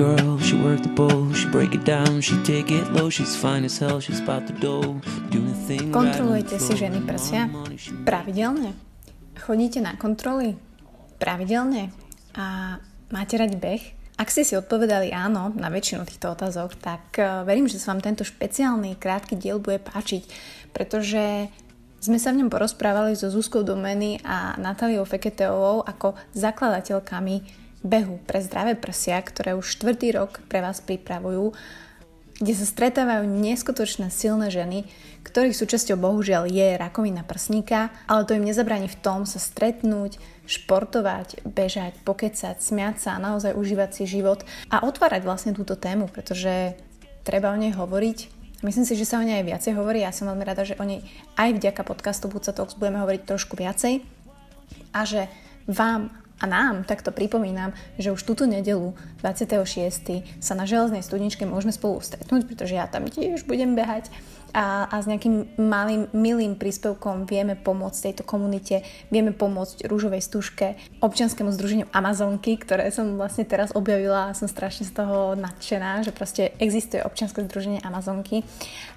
girl, she work the bowl, she break it down, she take it low, she's fine as hell, she's about the dough, doing the thing Kontrolujete si ženy prsia? Pravidelne? Chodíte na kontroly? Pravidelne? A máte radi beh? Ak ste si odpovedali áno na väčšinu týchto otázok, tak eh, verím, že sa vám tento špeciálny krátky diel bude páčiť, pretože sme sa v ňom porozprávali so Zuzkou Domeny a Natáliou Feketeovou ako zakladateľkami behu pre zdravé prsia, ktoré už štvrtý rok pre vás pripravujú, kde sa stretávajú neskutočné silné ženy, ktorých súčasťou bohužiaľ je rakovina prsníka, ale to im nezabráni v tom sa stretnúť, športovať, bežať, pokecať, smiať sa a naozaj užívať si život a otvárať vlastne túto tému, pretože treba o nej hovoriť. Myslím si, že sa o nej aj viacej hovorí. Ja som veľmi rada, že o nej aj vďaka podcastu Buca Talks budeme hovoriť trošku viacej a že vám a nám takto pripomínam, že už túto nedelu 26. sa na železnej studničke môžeme spolu stretnúť, pretože ja tam tiež budem behať a, a s nejakým malým, milým príspevkom vieme pomôcť tejto komunite, vieme pomôcť rúžovej stužke, občianskému združeniu Amazonky, ktoré som vlastne teraz objavila a som strašne z toho nadšená, že proste existuje občianske združenie Amazonky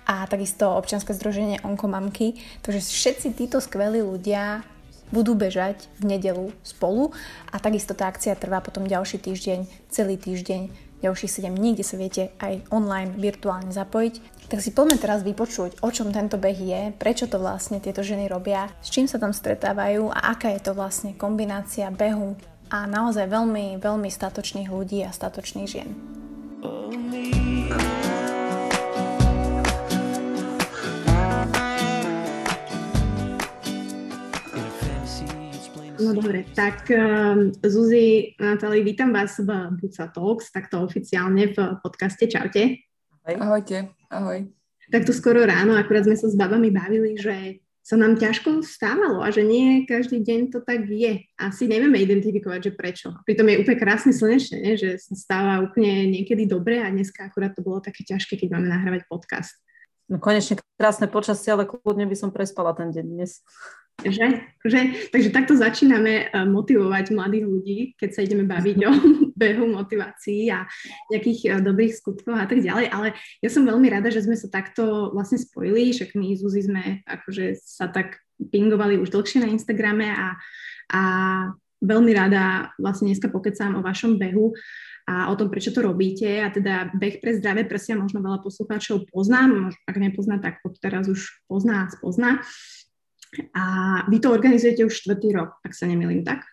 a takisto občianske združenie Onkomamky, takže všetci títo skvelí ľudia budú bežať v nedelu spolu a takisto tá akcia trvá potom ďalší týždeň, celý týždeň, ďalších 7 dní, kde sa viete aj online virtuálne zapojiť. Tak si poďme teraz vypočuť, o čom tento beh je, prečo to vlastne tieto ženy robia, s čím sa tam stretávajú a aká je to vlastne kombinácia behu a naozaj veľmi, veľmi statočných ľudí a statočných žien. No dobre, tak um, Zuzi, Natali, vítam vás v Buca Talks, takto oficiálne v podcaste. Čaute. Ahojte, ahoj. Tak tu skoro ráno, akurát sme sa s babami bavili, že sa nám ťažko stávalo a že nie každý deň to tak je. Asi nevieme identifikovať, že prečo. Pritom je úplne krásne slnečne, nie? že sa stáva úplne niekedy dobre a dneska akurát to bolo také ťažké, keď máme nahrávať podcast. No konečne krásne počasie, ale kľudne by som prespala ten deň dnes. Že? že? Takže takto začíname eh, motivovať mladých ľudí, keď sa ideme baviť o behu, motivácii a nejakých eh, dobrých skutkov a tak ďalej. Ale ja som veľmi rada, že sme sa takto vlastne spojili, však my Zuzi sme akože sa tak pingovali už dlhšie na Instagrame a, a veľmi rada vlastne dneska pokecám o vašom behu a o tom, prečo to robíte. A teda beh pre zdravé prsia možno veľa poslucháčov pozná, ak nepozná, tak od teraz už pozná a spozná. A vy to organizujete už štvrtý rok, ak sa nemýlim, tak?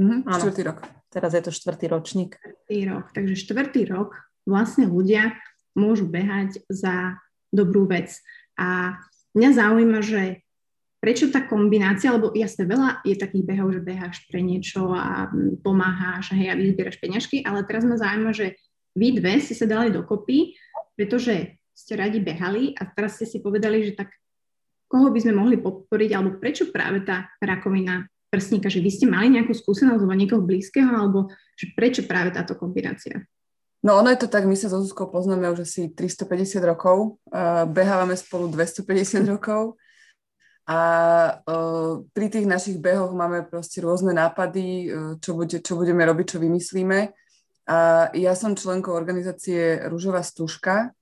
Mm-hmm, štvrtý rok. Teraz je to štvrtý ročník. Štvrtý rok. Takže štvrtý rok vlastne ľudia môžu behať za dobrú vec. A mňa zaujíma, že prečo tá kombinácia, lebo jasne veľa je takých behov, že beháš pre niečo a pomáhaš hej, a vyzbieraš peňažky, ale teraz ma zaujíma, že vy dve si sa dali dokopy, pretože ste radi behali a teraz ste si povedali, že tak koho by sme mohli podporiť, alebo prečo práve tá rakovina prsníka, že vy ste mali nejakú skúsenosť alebo niekoho blízkeho, alebo že prečo práve táto kombinácia? No ono je to tak, my sa so Zuzkou poznáme už asi 350 rokov, uh, behávame spolu 250 rokov a uh, pri tých našich behoch máme proste rôzne nápady, uh, čo, bude, čo budeme robiť, čo vymyslíme. A ja som členkou organizácie Rúžová stužka,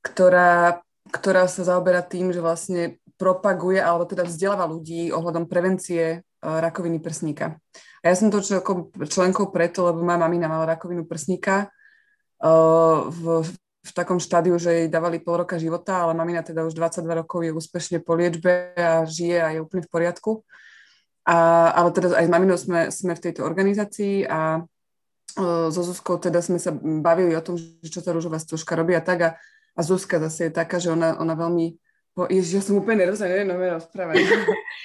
ktorá, ktorá sa zaoberá tým, že vlastne propaguje alebo teda vzdeláva ľudí ohľadom prevencie uh, rakoviny prsníka. A ja som to členkou, preto, lebo moja mamina mala rakovinu prsníka uh, v, v takom štádiu, že jej dávali pol roka života, ale mamina teda už 22 rokov je úspešne po liečbe a žije a je úplne v poriadku. A, ale teda aj s maminou sme, sme v tejto organizácii a uh, so Zuzkou teda sme sa bavili o tom, že čo tá rúžová stúžka robí a tak a, a Zuzka zase je taká, že ona, ona veľmi Po, ježiš, ja som úplne nervózna, neviem nové rozprávať.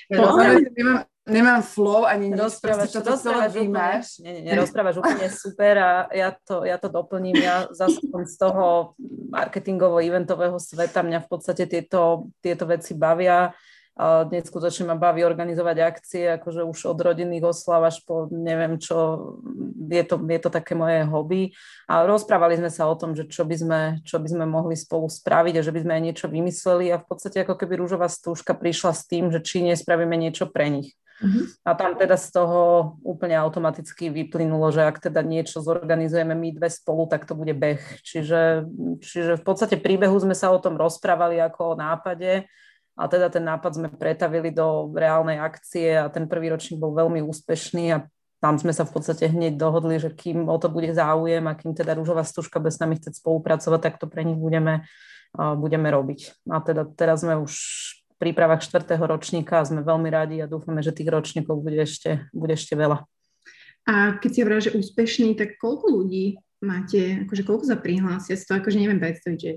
nemám, nemám flow ani nič, rozprávaš, čo to celé vymáš. Nie, nie, nie, rozprávaš úplne super a ja to, ja to doplním. Ja zase z toho marketingovo-eventového sveta mňa v podstate tieto, tieto veci bavia dnes skutočne ma baví organizovať akcie, akože už od rodinných oslav až po neviem čo, je to, je to také moje hobby. A rozprávali sme sa o tom, že čo by sme, čo by sme mohli spolu spraviť a že by sme aj niečo vymysleli a v podstate ako keby rúžová stúžka prišla s tým, že či nespravíme niečo pre nich. Uh-huh. A tam teda z toho úplne automaticky vyplynulo, že ak teda niečo zorganizujeme my dve spolu, tak to bude beh. Čiže, čiže v podstate príbehu sme sa o tom rozprávali ako o nápade a teda ten nápad sme pretavili do reálnej akcie a ten prvý ročník bol veľmi úspešný a tam sme sa v podstate hneď dohodli, že kým o to bude záujem a kým teda rúžová stužka bez nami chce spolupracovať, tak to pre nich budeme, budeme robiť. A teda teraz sme už v prípravách štvrtého ročníka a sme veľmi radi a dúfame, že tých ročníkov bude ešte, bude ešte veľa. A keď si hovorila, že úspešný, tak koľko ľudí máte, akože koľko sa prihlásia? Si to akože neviem predstaviť, že...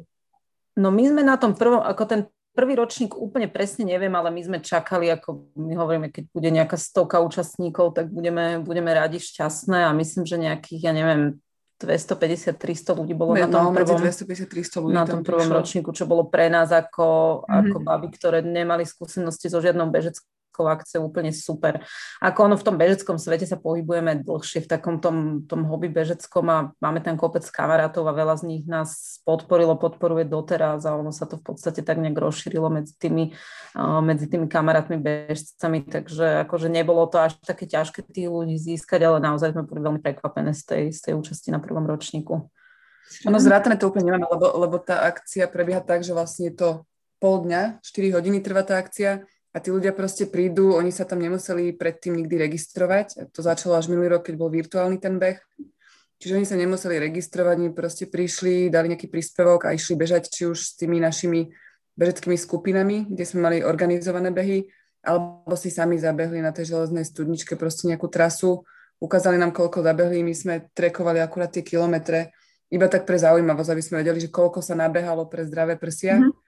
No my sme na tom prvom, ako ten prvý ročník úplne presne neviem, ale my sme čakali, ako my hovoríme, keď bude nejaká stovka účastníkov, tak budeme, budeme radi šťastné a myslím, že nejakých, ja neviem, 250-300 ľudí bolo no, na tom prvom, 250, ľudí na tom prvom ročníku, čo bolo pre nás ako, mm-hmm. ako baby, ktoré nemali skúsenosti so žiadnou bežeckou bežeckou akciou úplne super. Ako ono v tom bežeckom svete sa pohybujeme dlhšie v takom tom, tom hobby bežeckom a máme tam kopec kamarátov a veľa z nich nás podporilo, podporuje doteraz a ono sa to v podstate tak nejak rozšírilo medzi tými, medzi tými kamarátmi bežcami, takže akože nebolo to až také ťažké tých ľudí získať, ale naozaj sme boli veľmi prekvapené z tej, z tej účasti na prvom ročníku. Ono zrátané to úplne nemáme, lebo, lebo tá akcia prebieha tak, že vlastne je to pol dňa, 4 hodiny trvá tá akcia a tí ľudia proste prídu, oni sa tam nemuseli predtým nikdy registrovať. To začalo až minulý rok, keď bol virtuálny ten beh. Čiže oni sa nemuseli registrovať, oni proste prišli, dali nejaký príspevok a išli bežať či už s tými našimi bežeckými skupinami, kde sme mali organizované behy, alebo si sami zabehli na tej železnej studničke proste nejakú trasu, ukázali nám, koľko zabehli, my sme trekovali akurát tie kilometre, iba tak pre zaujímavosť, aby sme vedeli, že koľko sa nabehalo pre zdravé prsia. Mm-hmm.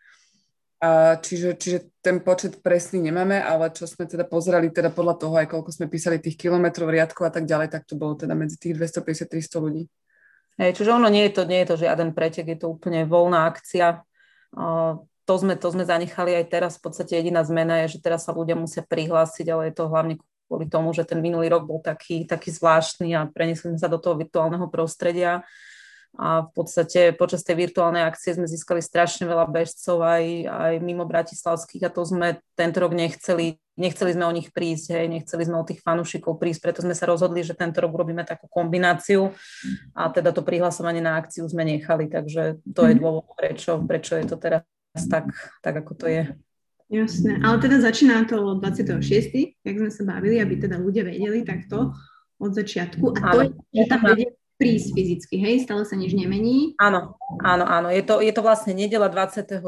A čiže, čiže ten počet presný nemáme, ale čo sme teda pozerali teda podľa toho, aj koľko sme písali tých kilometrov, riadkov a tak ďalej, tak to bolo teda medzi tých 250-300 ľudí. Hej, čiže ono nie je, to, nie je to žiaden pretek, je to úplne voľná akcia. To sme, to sme zanechali aj teraz. V podstate jediná zmena je, že teraz sa ľudia musia prihlásiť, ale je to hlavne kvôli tomu, že ten minulý rok bol taký, taký zvláštny a preniesli sme sa do toho virtuálneho prostredia a v podstate počas tej virtuálnej akcie sme získali strašne veľa bežcov aj, aj mimo bratislavských a to sme tento rok nechceli, nechceli sme o nich prísť, hej, nechceli sme o tých fanúšikov prísť, preto sme sa rozhodli, že tento rok urobíme takú kombináciu a teda to prihlasovanie na akciu sme nechali, takže to je mhm. dôvod, prečo, prečo je to teraz tak, tak ako to je. Jasné, ale teda začína to od 26., jak sme sa bavili, aby teda ľudia vedeli takto od začiatku. A to je, že tam vedie prísť fyzicky, hej? Stále sa nič nemení? Áno, áno, áno. Je to, je to vlastne nedela 26.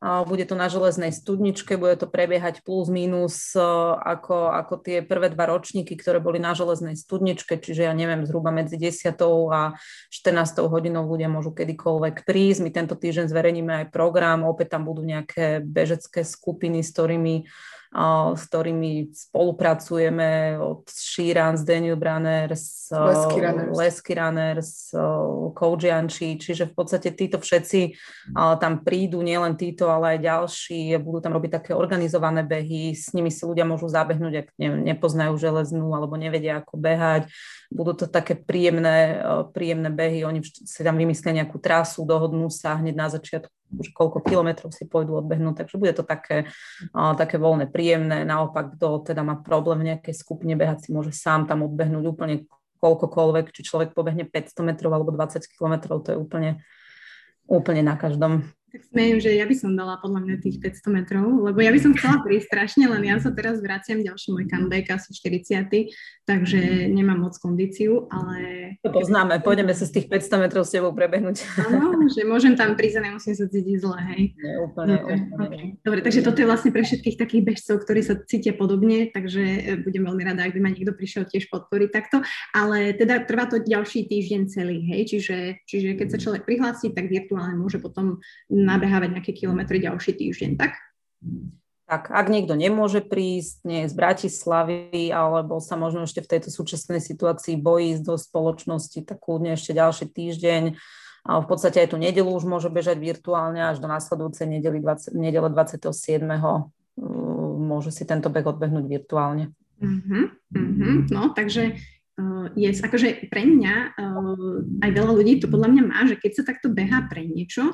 Bude to na železnej studničke, bude to prebiehať plus minus ako, ako tie prvé dva ročníky, ktoré boli na železnej studničke, čiže ja neviem, zhruba medzi 10. a 14. hodinou ľudia môžu kedykoľvek prísť. My tento týždeň zverejníme aj program, opäť tam budú nejaké bežecké skupiny, s ktorými s ktorými spolupracujeme od Sheeran, Daniel Branners, Lesky Runners, Lesky Runners Coach Janči, čiže v podstate títo všetci tam prídu, nielen títo, ale aj ďalší, budú tam robiť také organizované behy, s nimi si ľudia môžu zabehnúť, ak nepoznajú železnú alebo nevedia, ako behať. Budú to také príjemné, príjemné behy, oni si tam vymyslia nejakú trasu, dohodnú sa hneď na začiatku už koľko kilometrov si pôjdu odbehnúť, takže bude to také, také voľné, príjemné. Naopak, kto teda má problém v nejakej skupine behať si môže sám tam odbehnúť úplne koľkokoľvek, či človek pobehne 500 metrov alebo 20 kilometrov, to je úplne, úplne na každom. Tak smejem, že ja by som dala podľa mňa tých 500 metrov, lebo ja by som chcela prísť strašne, len ja sa teraz vraciam, ďalší môj comeback, asi 40 takže nemám moc kondíciu, ale... To poznáme, pôjdeme sa z tých 500 metrov s tebou prebehnúť. Áno, že môžem tam prísť a nemusím sa cítiť zle, hej. Nie, úplne, Dobre, úplne. Okay. Dobre, takže toto je vlastne pre všetkých takých bežcov, ktorí sa cítia podobne, takže e, budem veľmi rada, ak by ma niekto prišiel tiež podporiť takto, ale teda trvá to ďalší týždeň celý, hej, čiže, čiže keď sa človek prihlási, tak virtuálne môže potom nabehávať nejaké kilometre ďalší týždeň, tak? Tak, ak niekto nemôže prísť, nie je z Bratislavy, alebo sa možno ešte v tejto súčasnej situácii bojí ísť do spoločnosti, tak kľudne ešte ďalší týždeň. A v podstate aj tú nedelu už môže bežať virtuálne až do následujúcej nedele, 20, nedele 27. Môže si tento beh odbehnúť virtuálne. Uh-huh, uh-huh. No, takže uh, yes, akože pre mňa, uh, aj veľa ľudí to podľa mňa má, že keď sa takto behá pre niečo,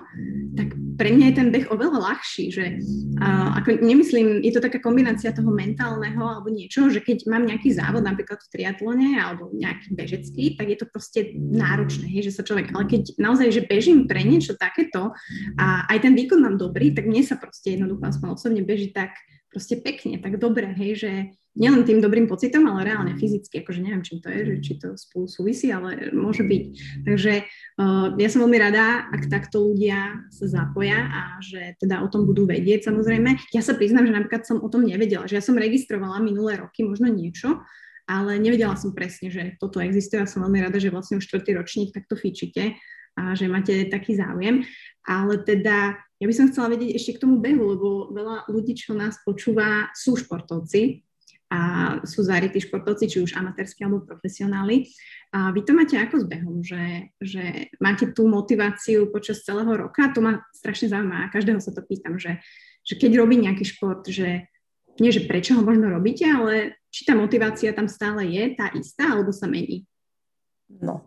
tak pre mňa je ten beh oveľa ľahší, že uh, ako nemyslím, je to taká kombinácia toho mentálneho alebo niečo, že keď mám nejaký závod napríklad v triatlone alebo nejaký bežecký, tak je to proste náročné, hej, že sa človek, ale keď naozaj, že bežím pre niečo takéto a aj ten výkon mám dobrý, tak mne sa proste jednoducho aspoň osobne beží tak proste pekne, tak dobre, hej, že nielen tým dobrým pocitom, ale reálne fyzicky, akože neviem, čím to je, že či to spolu súvisí, ale môže byť. Takže uh, ja som veľmi rada, ak takto ľudia sa zapoja a že teda o tom budú vedieť samozrejme. Ja sa priznám, že napríklad som o tom nevedela, že ja som registrovala minulé roky možno niečo, ale nevedela som presne, že toto existuje a som veľmi rada, že vlastne už štvrtý ročník takto fičíte a že máte taký záujem. Ale teda ja by som chcela vedieť ešte k tomu behu, lebo veľa ľudí, čo nás počúva, sú športovci a sú zarytí športovci, či už amatérski alebo profesionáli. A vy to máte ako s behom, že, že máte tú motiváciu počas celého roka? To ma strašne zaujíma a každého sa to pýtam, že, že keď robí nejaký šport, že nie, že prečo ho možno robíte, ale či tá motivácia tam stále je tá istá, alebo sa mení? No.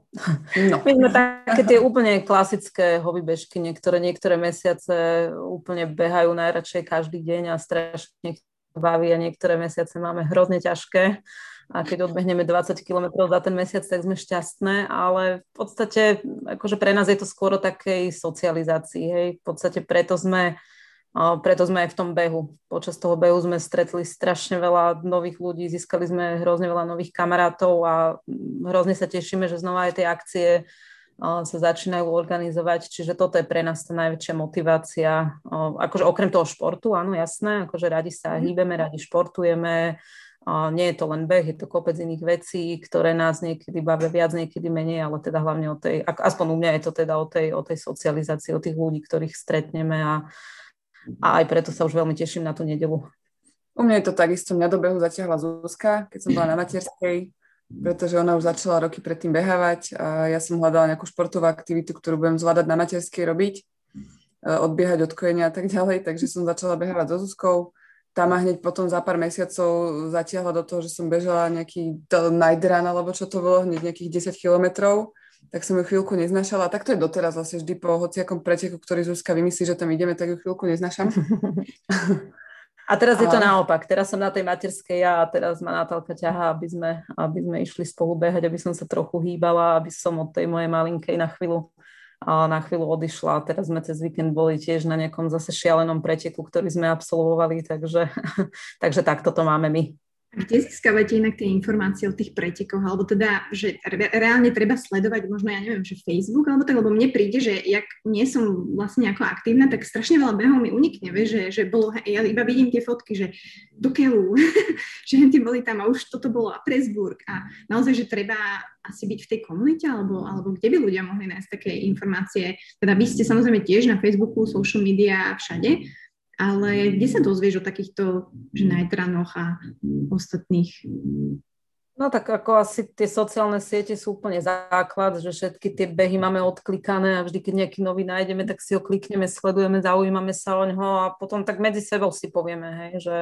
no. My sme také tie úplne klasické hobby bežky, niektoré, niektoré mesiace úplne behajú najradšej každý deň a strašne baví a niektoré mesiace máme hrozne ťažké a keď odbehneme 20 km za ten mesiac, tak sme šťastné, ale v podstate akože pre nás je to skôr o takej socializácii, hej, v podstate preto sme preto sme aj v tom behu. Počas toho behu sme stretli strašne veľa nových ľudí, získali sme hrozne veľa nových kamarátov a hrozne sa tešíme, že znova aj tie akcie sa začínajú organizovať, čiže toto je pre nás tá najväčšia motivácia. Akože okrem toho športu, áno, jasné, akože radi sa mhm. hýbeme, radi športujeme, nie je to len beh, je to kopec iných vecí, ktoré nás niekedy bavia viac, niekedy menej, ale teda hlavne o tej, aspoň u mňa je to teda o tej, o tej socializácii, o tých ľudí, ktorých stretneme a, a aj preto sa už veľmi teším na tú nedelu. U mňa je to takisto, mňa do behu zatiahla Zuzka, keď som bola na materskej, pretože ona už začala roky predtým behávať a ja som hľadala nejakú športovú aktivitu, ktorú budem zvládať na materskej robiť, e, odbiehať od kojenia a tak ďalej, takže som začala behávať so Zuzkou. Tá ma hneď potom za pár mesiacov zatiahla do toho, že som bežala nejaký night run, alebo čo to bolo, hneď nejakých 10 kilometrov, tak som ju chvíľku neznašala. Tak to je doteraz vlastne vždy po hociakom preteku, ktorý Zuzka vymyslí, že tam ideme, tak ju chvíľku neznašam. A teraz je to naopak. Teraz som na tej materskej ja a teraz ma Natálka ťahá, aby sme, aby sme išli spolu behať, aby som sa trochu hýbala, aby som od tej mojej malinkej na chvíľu a na chvíľu odišla. Teraz sme cez víkend boli tiež na nejakom zase šialenom preteku, ktorý sme absolvovali, takže, takže takto to máme my. Kde získavate inak tie informácie o tých pretekoch? Alebo teda, že re, reálne treba sledovať možno, ja neviem, že Facebook, alebo tak, lebo mne príde, že jak nie som vlastne ako aktívna, tak strašne veľa behov mi unikne, vie, že, že bolo, ja iba vidím tie fotky, že do keľu, že tí boli tam a už toto bolo a Presburg a naozaj, že treba asi byť v tej komunite, alebo, alebo kde by ľudia mohli nájsť také informácie. Teda vy ste samozrejme tiež na Facebooku, social media, všade, ale kde sa dozvieš o takýchto že najtranoch a ostatných? No tak ako asi tie sociálne siete sú úplne základ, že všetky tie behy máme odklikané a vždy, keď nejaký nový nájdeme, tak si ho klikneme, sledujeme, zaujímame sa o ňo a potom tak medzi sebou si povieme, hej, že,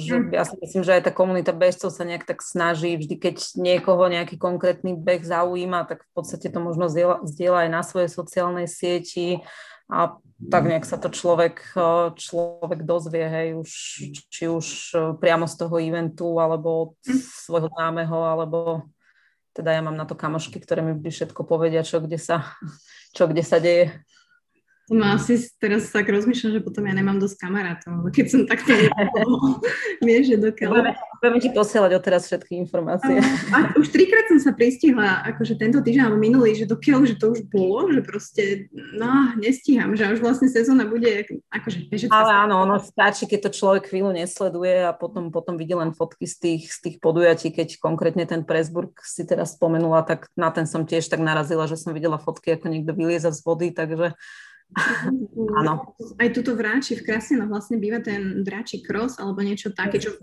že hm. ja si myslím, že aj tá komunita bežcov sa nejak tak snaží, vždy keď niekoho nejaký konkrétny beh zaujíma, tak v podstate to možno zdieľa aj na svojej sociálnej sieti a tak nejak sa to človek, eh, človek dozvie, hej, už, či už eh, priamo z toho eventu, alebo od hm. svojho známeho, alebo teda ja mám na to kamošky, ktoré mi vždy všetko povedia, čo kde sa, čo kde sa deje. No asi teraz tak rozmýšľam, že potom ja nemám dosť kamarátov, keď som takto vieš, že dokiaľ... Budeme ti posielať odteraz všetky informácie. A, a už trikrát som sa pristihla, akože tento týždeň alebo minulý, že dokiaľ, že to už bolo, že proste, no, nestíham, že už vlastne sezóna bude, akože... Vieš, Ale áno, ono stačí, keď to človek chvíľu nesleduje a potom, potom vidí len fotky z tých, z tých podujatí, keď konkrétne ten Presburg si teraz spomenula, tak na ten som tiež tak narazila, že som videla fotky, ako niekto vylieza z vody, takže Áno. Aj tuto v Ráči, v Krasino vlastne býva ten Dráči cross alebo niečo také, čo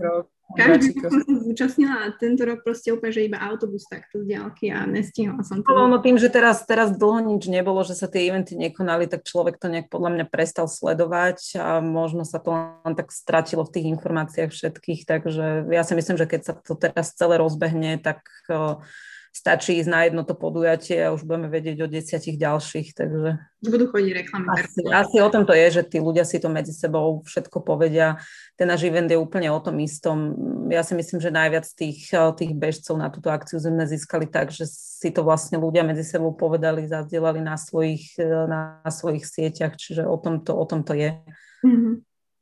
každý som sa zúčastnila a tento rok proste úplne, že iba autobus takto z diálky a nestihla som to. No, no tým, že teraz, teraz dlho nič nebolo, že sa tie eventy nekonali, tak človek to nejak podľa mňa prestal sledovať a možno sa to len tak stratilo v tých informáciách všetkých, takže ja si myslím, že keď sa to teraz celé rozbehne, tak uh, stačí ísť na jedno to podujatie a už budeme vedieť o desiatich ďalších, takže... Budú chodiť reklamy. Asi, asi o tom to je, že tí ľudia si to medzi sebou všetko povedia. Ten náš event je úplne o tom istom. Ja si myslím, že najviac tých, tých bežcov na túto akciu sme získali tak, že si to vlastne ľudia medzi sebou povedali, zazdielali na svojich, na svojich sieťach, čiže o tom to, o tom to je. Mm-hmm.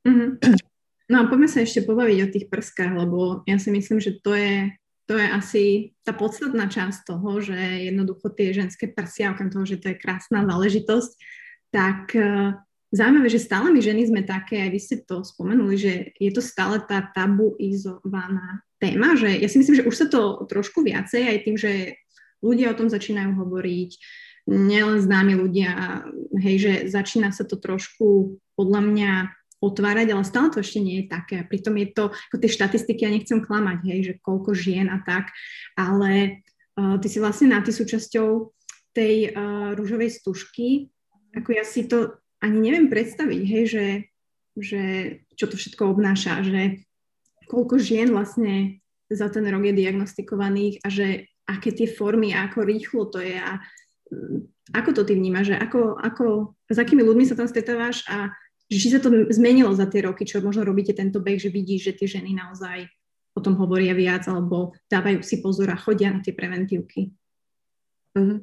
Mm-hmm. No a poďme sa ešte pobaviť o tých prskách, lebo ja si myslím, že to je to je asi tá podstatná časť toho, že jednoducho tie ženské prsia, okrem toho, že to je krásna záležitosť, tak uh, zaujímavé, že stále my ženy sme také, aj vy ste to spomenuli, že je to stále tá tabuizovaná téma, že ja si myslím, že už sa to trošku viacej aj tým, že ľudia o tom začínajú hovoriť, nielen známi ľudia, hej, že začína sa to trošku podľa mňa otvárať, ale stále to ešte nie je také. Pritom je to, ako tie štatistiky, ja nechcem klamať, hej, že koľko žien a tak, ale uh, ty si vlastne na ty súčasťou tej uh, rúžovej stužky, ako ja si to ani neviem predstaviť, hej, že, že čo to všetko obnáša, že koľko žien vlastne za ten rok je diagnostikovaných a že aké tie formy a ako rýchlo to je a ako to ty vnímaš, že ako, ako, s akými ľuďmi sa tam stretávaš a či sa to zmenilo za tie roky, čo možno robíte tento beh, že vidíš, že tie ženy naozaj o tom hovoria viac alebo dávajú si pozor a chodia na tie preventívky. Mm-hmm.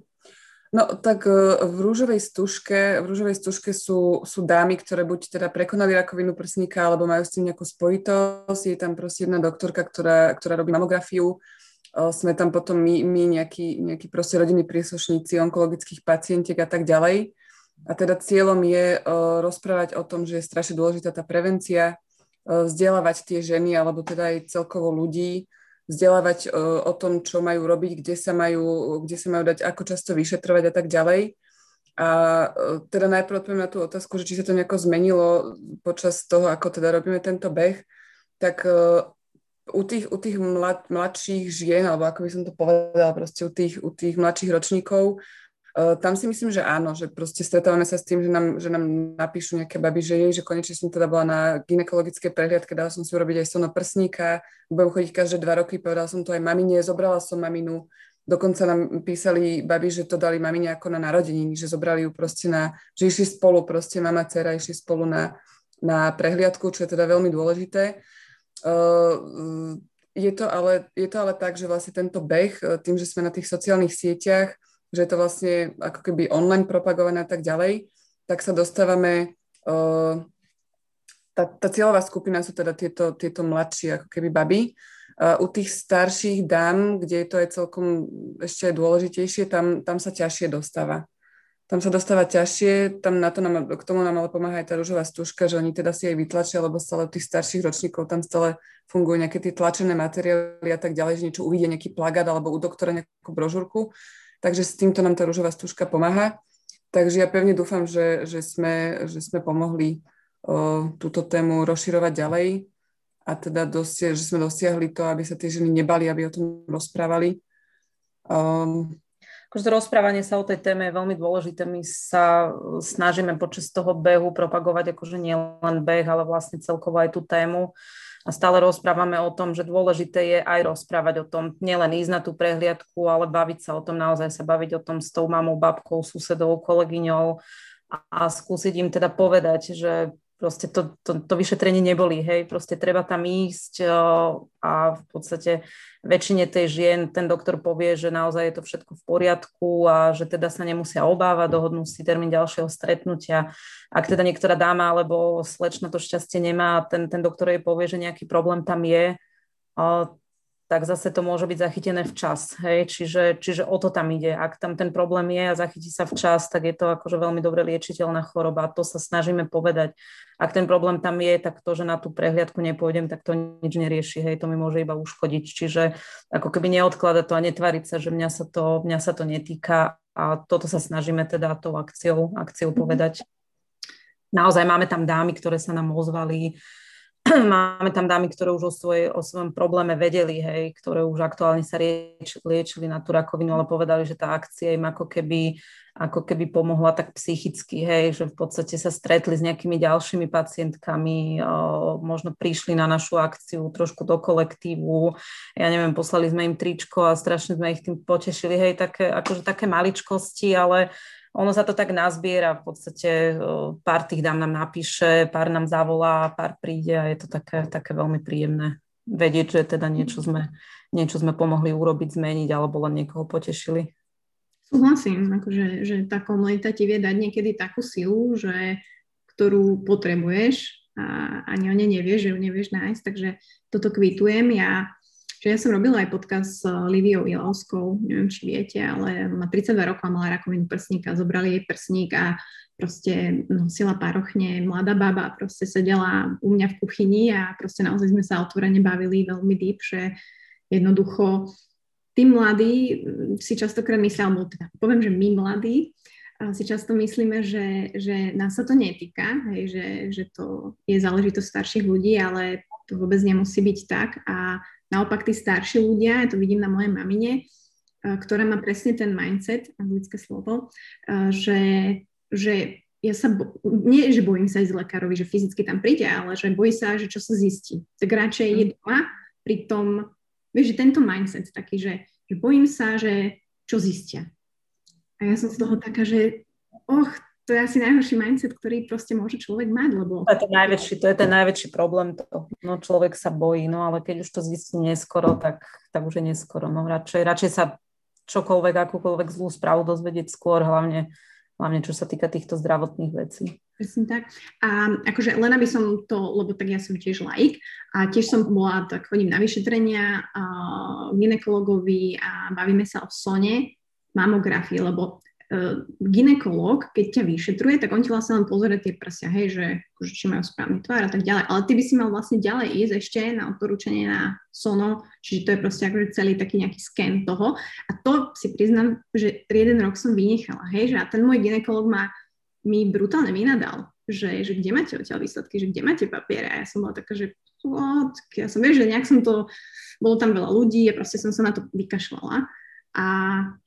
No tak e, v rúžovej stužke, v rúžovej stužke sú, sú dámy, ktoré buď teda prekonali rakovinu prsníka, alebo majú s tým nejakú spojitosť. Je tam proste jedna doktorka, ktorá, ktorá robí mamografiu. Sme tam potom my, my nejakí, nejakí proste rodinní príslušníci onkologických pacientiek a tak ďalej. A teda cieľom je uh, rozprávať o tom, že je strašne dôležitá tá prevencia, uh, vzdelávať tie ženy, alebo teda aj celkovo ľudí, vzdelávať uh, o tom, čo majú robiť, kde sa majú, kde sa majú dať, ako často vyšetrovať a tak ďalej. A teda najprv odpoviem na tú otázku, že či sa to nejako zmenilo počas toho, ako teda robíme tento beh, tak u tých, u tých mlad, mladších žien, alebo ako by som to povedala, proste u tých, u tých mladších ročníkov, tam si myslím, že áno, že proste stretávame sa s tým, že nám, že nám napíšu nejaké baby, že jej, že konečne som teda bola na ginekologické prehliadke, dala som si urobiť aj sono prsníka, budem chodiť každé dva roky, povedala som to aj mamine, zobrala som maminu, dokonca nám písali baby, že to dali mamine ako na narodeniny, že zobrali ju proste na, že išli spolu, proste mama, dcera išli spolu na, na prehliadku, čo je teda veľmi dôležité. Uh, je to, ale, je to ale tak, že vlastne tento beh, tým, že sme na tých sociálnych sieťach, že je to vlastne ako keby online propagované a tak ďalej, tak sa dostávame, uh, tá, tá cieľová skupina sú teda tieto, tieto mladšie ako keby baby. Uh, u tých starších dám, kde je to aj celkom ešte aj dôležitejšie, tam, tam sa ťažšie dostáva. Tam sa dostáva ťažšie, tam na to nám, k tomu nám ale pomáha aj tá rúžová stužka, že oni teda si aj vytlačia, lebo stále u tých starších ročníkov tam stále fungujú nejaké tie tlačené materiály a tak ďalej, že niečo uvidia, nejaký plagát alebo u doktora nejakú brožúrku Takže s týmto nám tá rúžová stužka pomáha. Takže ja pevne dúfam, že, že, sme, že sme pomohli o, túto tému rozširovať ďalej a teda dosia, že sme dosiahli to, aby sa tie ženy nebali, aby o tom rozprávali. Um, akože rozprávanie sa o tej téme je veľmi dôležité. My sa snažíme počas toho behu propagovať akože nie len beh, ale vlastne celkovo aj tú tému a stále rozprávame o tom, že dôležité je aj rozprávať o tom, nielen ísť na tú prehliadku, ale baviť sa o tom, naozaj sa baviť o tom s tou mamou, babkou, susedou, kolegyňou a, a skúsiť im teda povedať, že proste to, to, to vyšetrenie neboli, hej, proste treba tam ísť a v podstate väčšine tej žien ten doktor povie, že naozaj je to všetko v poriadku a že teda sa nemusia obávať, dohodnú si termín ďalšieho stretnutia. Ak teda niektorá dáma alebo slečna to šťastie nemá, ten, ten doktor jej povie, že nejaký problém tam je, tak zase to môže byť zachytené včas. Hej? Čiže, čiže o to tam ide. Ak tam ten problém je a zachytí sa včas, tak je to akože veľmi dobre liečiteľná choroba. To sa snažíme povedať. Ak ten problém tam je, tak to, že na tú prehliadku nepôjdem, tak to nič nerieši. Hej? To mi môže iba uškodiť. Čiže ako keby neodkladať to a netvariť sa, že mňa sa to, mňa sa to netýka. A toto sa snažíme teda tou akciou, akciou povedať. naozaj máme tam dámy, ktoré sa nám ozvali, máme tam dámy, ktoré už o, svoje, o svojom probléme vedeli, hej, ktoré už aktuálne sa lieč, liečili na tú rakovinu, ale povedali, že tá akcia im ako keby, ako keby pomohla tak psychicky, hej, že v podstate sa stretli s nejakými ďalšími pacientkami, o, možno prišli na našu akciu trošku do kolektívu, ja neviem, poslali sme im tričko a strašne sme ich tým potešili, hej, také, akože také maličkosti, ale ono sa to tak nazbiera, v podstate pár tých dám nám napíše, pár nám zavolá, pár príde a je to také, také veľmi príjemné vedieť, že teda niečo sme, niečo sme pomohli urobiť, zmeniť alebo len niekoho potešili. Súhlasím, akože, že tá komunita ti vie dať niekedy takú silu, že, ktorú potrebuješ a ani o ne nevieš, že ju nevieš nájsť, takže toto kvitujem. Ja že ja som robila aj podcast s Liviou Ilovskou, neviem, či viete, ale má 32 rokov a mala rakovinu prsníka, zobrali jej prsník a proste nosila parochne, mladá baba, proste sedela u mňa v kuchyni a proste naozaj sme sa otvorene bavili veľmi deep, že jednoducho tí mladí si častokrát myslia, alebo teda poviem, že my mladí, si často myslíme, že, že nás sa to netýka, hej, že, že to je záležitosť starších ľudí, ale to vôbec nemusí byť tak a Naopak tí starší ľudia, ja to vidím na mojej mamine, eh, ktorá má presne ten mindset, anglické slovo, eh, že, že ja sa, bo- nie, že bojím sa ísť lekárovi, že fyzicky tam príde, ale že bojí sa, že čo sa zistí. Tak radšej je doma, pritom, vieš, že tento mindset taký, že, že bojím sa, že čo zistia. A ja som z toho taká, že och, to je asi najhorší mindset, ktorý proste môže človek mať, lebo... To je ten najväčší, to je ten najväčší problém, to, no človek sa bojí, no ale keď už to zistí neskoro, tak, tak už je neskoro, no radšej, radšej sa čokoľvek, akúkoľvek zlú správu dozvedieť skôr, hlavne, hlavne čo sa týka týchto zdravotných vecí. Presne tak. A akože len aby som to, lebo tak ja som tiež laik a tiež som bola, tak chodím na vyšetrenia uh, ginekologovi a bavíme sa o sone, mamografii, lebo ginekolog, keď ťa vyšetruje, tak on ti vlastne len pozrie tie prsia, hej, že, že či majú správny tvár a tak ďalej. Ale ty by si mal vlastne ďalej ísť ešte na odporúčanie na sono, čiže to je proste akože celý taký nejaký sken toho. A to si priznám, že jeden rok som vynechala, hej, že a ten môj ginekolog ma mi brutálne vynadal, že, že kde máte odtiaľ výsledky, že kde máte papiere. A ja som bola taká, že? Ja som, vieš, že nejak som to, bolo tam veľa ľudí a proste som sa na to vykašľala. A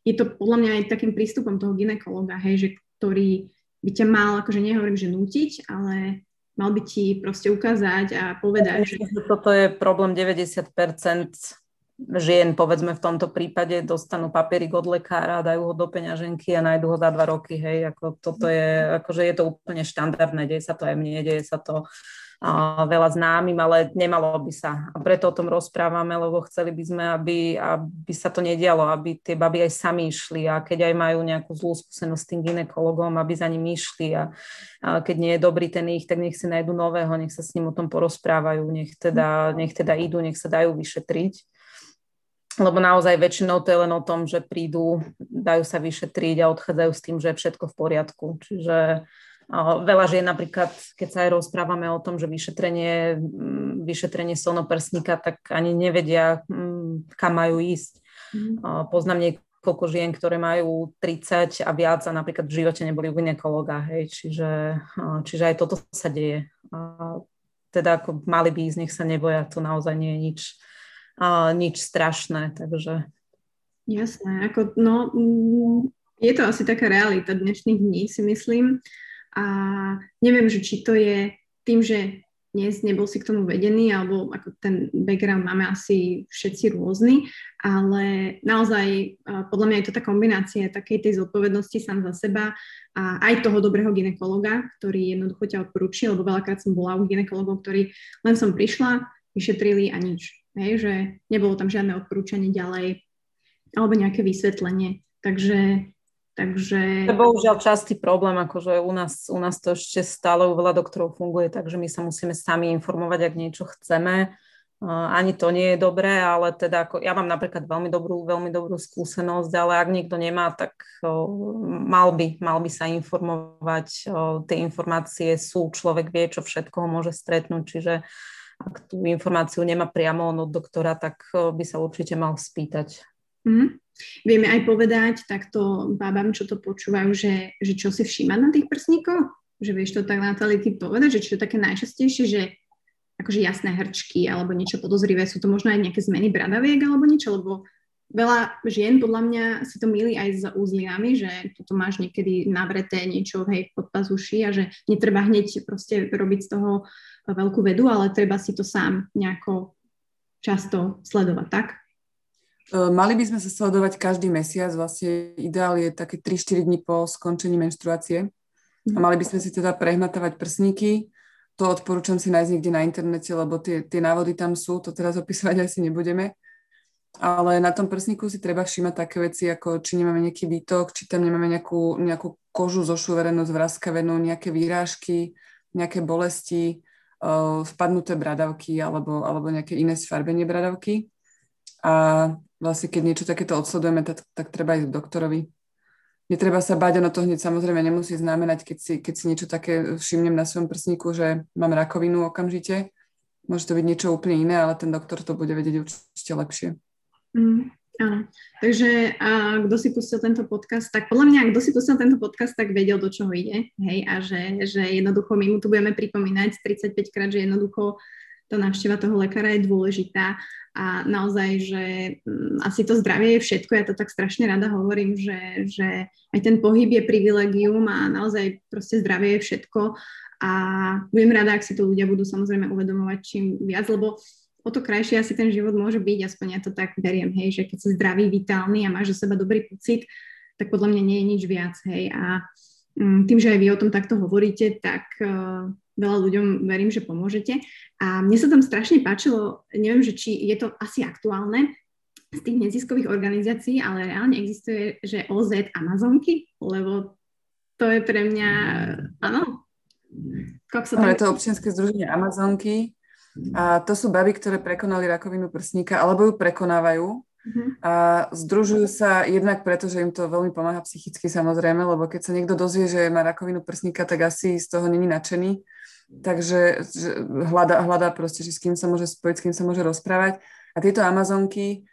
je to podľa mňa aj takým prístupom toho ginekologa, hej, že ktorý by ťa mal, akože nehovorím, že nútiť, ale mal by ti proste ukázať a povedať, že... Toto je problém 90% žien, povedzme v tomto prípade, dostanú papierik od lekára, dajú ho do peňaženky a nájdu ho za dva roky, hej, ako toto je, akože je to úplne štandardné, deje sa to aj mne, deje sa to veľa známym, ale nemalo by sa. A preto o tom rozprávame, lebo chceli by sme, aby, aby sa to nedialo, aby tie baby aj sami išli a keď aj majú nejakú zlú skúsenosť s tým ginekologom, aby za ním išli a, a keď nie je dobrý ten ich, tak nech si nájdu nového, nech sa s ním o tom porozprávajú, nech teda, nech teda idú, nech sa dajú vyšetriť lebo naozaj väčšinou to je len o tom, že prídu, dajú sa vyšetriť a odchádzajú s tým, že je všetko v poriadku. Čiže Veľa žien napríklad, keď sa aj rozprávame o tom, že vyšetrenie, mm, vyšetrenie sonoprsníka, tak ani nevedia, mm, kam majú ísť. Mm. Poznám niekoľko žien, ktoré majú 30 a viac a napríklad v živote neboli u ginekologa, hej, čiže, čiže aj toto sa deje. Teda ako mali by ísť, nech sa neboja, to naozaj nie je nič, nič strašné, takže... Jasné, ako, no, je to asi taká realita dnešných dní, si myslím. A neviem, že či to je tým, že dnes nebol si k tomu vedený, alebo ako ten background máme asi všetci rôzny, ale naozaj podľa mňa je to tá kombinácia takej tej zodpovednosti sám za seba a aj toho dobrého ginekologa, ktorý jednoducho ťa odporúči, lebo veľakrát som bola u ginekologov, ktorí len som prišla, vyšetrili a nič. Hej, že nebolo tam žiadne odporúčanie ďalej alebo nejaké vysvetlenie. Takže Takže... To je bohužiaľ častý problém, akože u nás, u nás to ešte stále u veľa doktorov funguje, takže my sa musíme sami informovať, ak niečo chceme. Ani to nie je dobré, ale teda ako, ja mám napríklad veľmi dobrú, veľmi dobrú skúsenosť, ale ak niekto nemá, tak mal by, mal by sa informovať. Tie informácie sú, človek vie, čo všetko ho môže stretnúť, čiže ak tú informáciu nemá priamo od doktora, tak by sa určite mal spýtať. Mm-hmm. Vieme aj povedať takto babám, čo to počúvajú, že, že čo si všímať na tých prsníkoch? že vieš to tak ty povedať, že čo je také najčastejšie, že akože jasné hrčky alebo niečo podozrivé, sú to možno aj nejaké zmeny bradaviek alebo niečo, lebo veľa žien podľa mňa si to milí aj s úzliami, že toto máš niekedy navreté niečo hej, pod pazuši a že netreba hneď proste robiť z toho veľkú vedu, ale treba si to sám nejako často sledovať, tak? E, mali by sme sa sledovať každý mesiac, vlastne ideál je také 3-4 dní po skončení menštruácie. A mali by sme si teda prehmatávať prsníky. To odporúčam si nájsť niekde na internete, lebo tie, tie návody tam sú, to teraz opisovať asi nebudeme ale na tom prsníku si treba všímať také veci, ako či nemáme nejaký výtok, či tam nemáme nejakú, nejakú kožu zošuverenú, zvraskavenú, nejaké výrážky, nejaké bolesti, uh, spadnuté bradavky alebo, alebo nejaké iné sfarbenie bradavky. A vlastne keď niečo takéto odsledujeme, tak, tak treba ísť k doktorovi. Netreba sa báť, ono to hneď samozrejme nemusí znamenať, keď si, keď si niečo také všimnem na svojom prsníku, že mám rakovinu okamžite. Môže to byť niečo úplne iné, ale ten doktor to bude vedieť určite lepšie. Mm, áno. Takže a kto si pustil tento podcast, tak podľa mňa, kto si pustil tento podcast, tak vedel, do čoho ide. Hej, a že, že jednoducho my mu tu budeme pripomínať 35 krát, že jednoducho tá návšteva toho lekára je dôležitá a naozaj, že mm, asi to zdravie je všetko, ja to tak strašne rada hovorím, že, že aj ten pohyb je privilegium a naozaj proste zdravie je všetko. A budem rada, ak si to ľudia budú samozrejme uvedomovať čím viac, lebo o to krajšie asi ten život môže byť, aspoň ja to tak beriem, hej, že keď si zdravý, vitálny a máš o seba dobrý pocit, tak podľa mňa nie je nič viac, hej, a um, tým, že aj vy o tom takto hovoríte, tak uh, veľa ľuďom verím, že pomôžete. A mne sa tam strašne páčilo, neviem, že či je to asi aktuálne, z tých neziskových organizácií, ale reálne existuje, že OZ Amazonky, lebo to je pre mňa, áno. Áno, je to občianske združenie Amazonky, a to sú baby, ktoré prekonali rakovinu prsníka alebo ju prekonávajú. Uh-huh. A združujú sa jednak preto, že im to veľmi pomáha psychicky samozrejme, lebo keď sa niekto dozvie, že má rakovinu prsníka, tak asi z toho není nadšený. Takže hľadá, hľadá proste, že s kým sa môže spojiť, s kým sa môže rozprávať. A tieto Amazonky,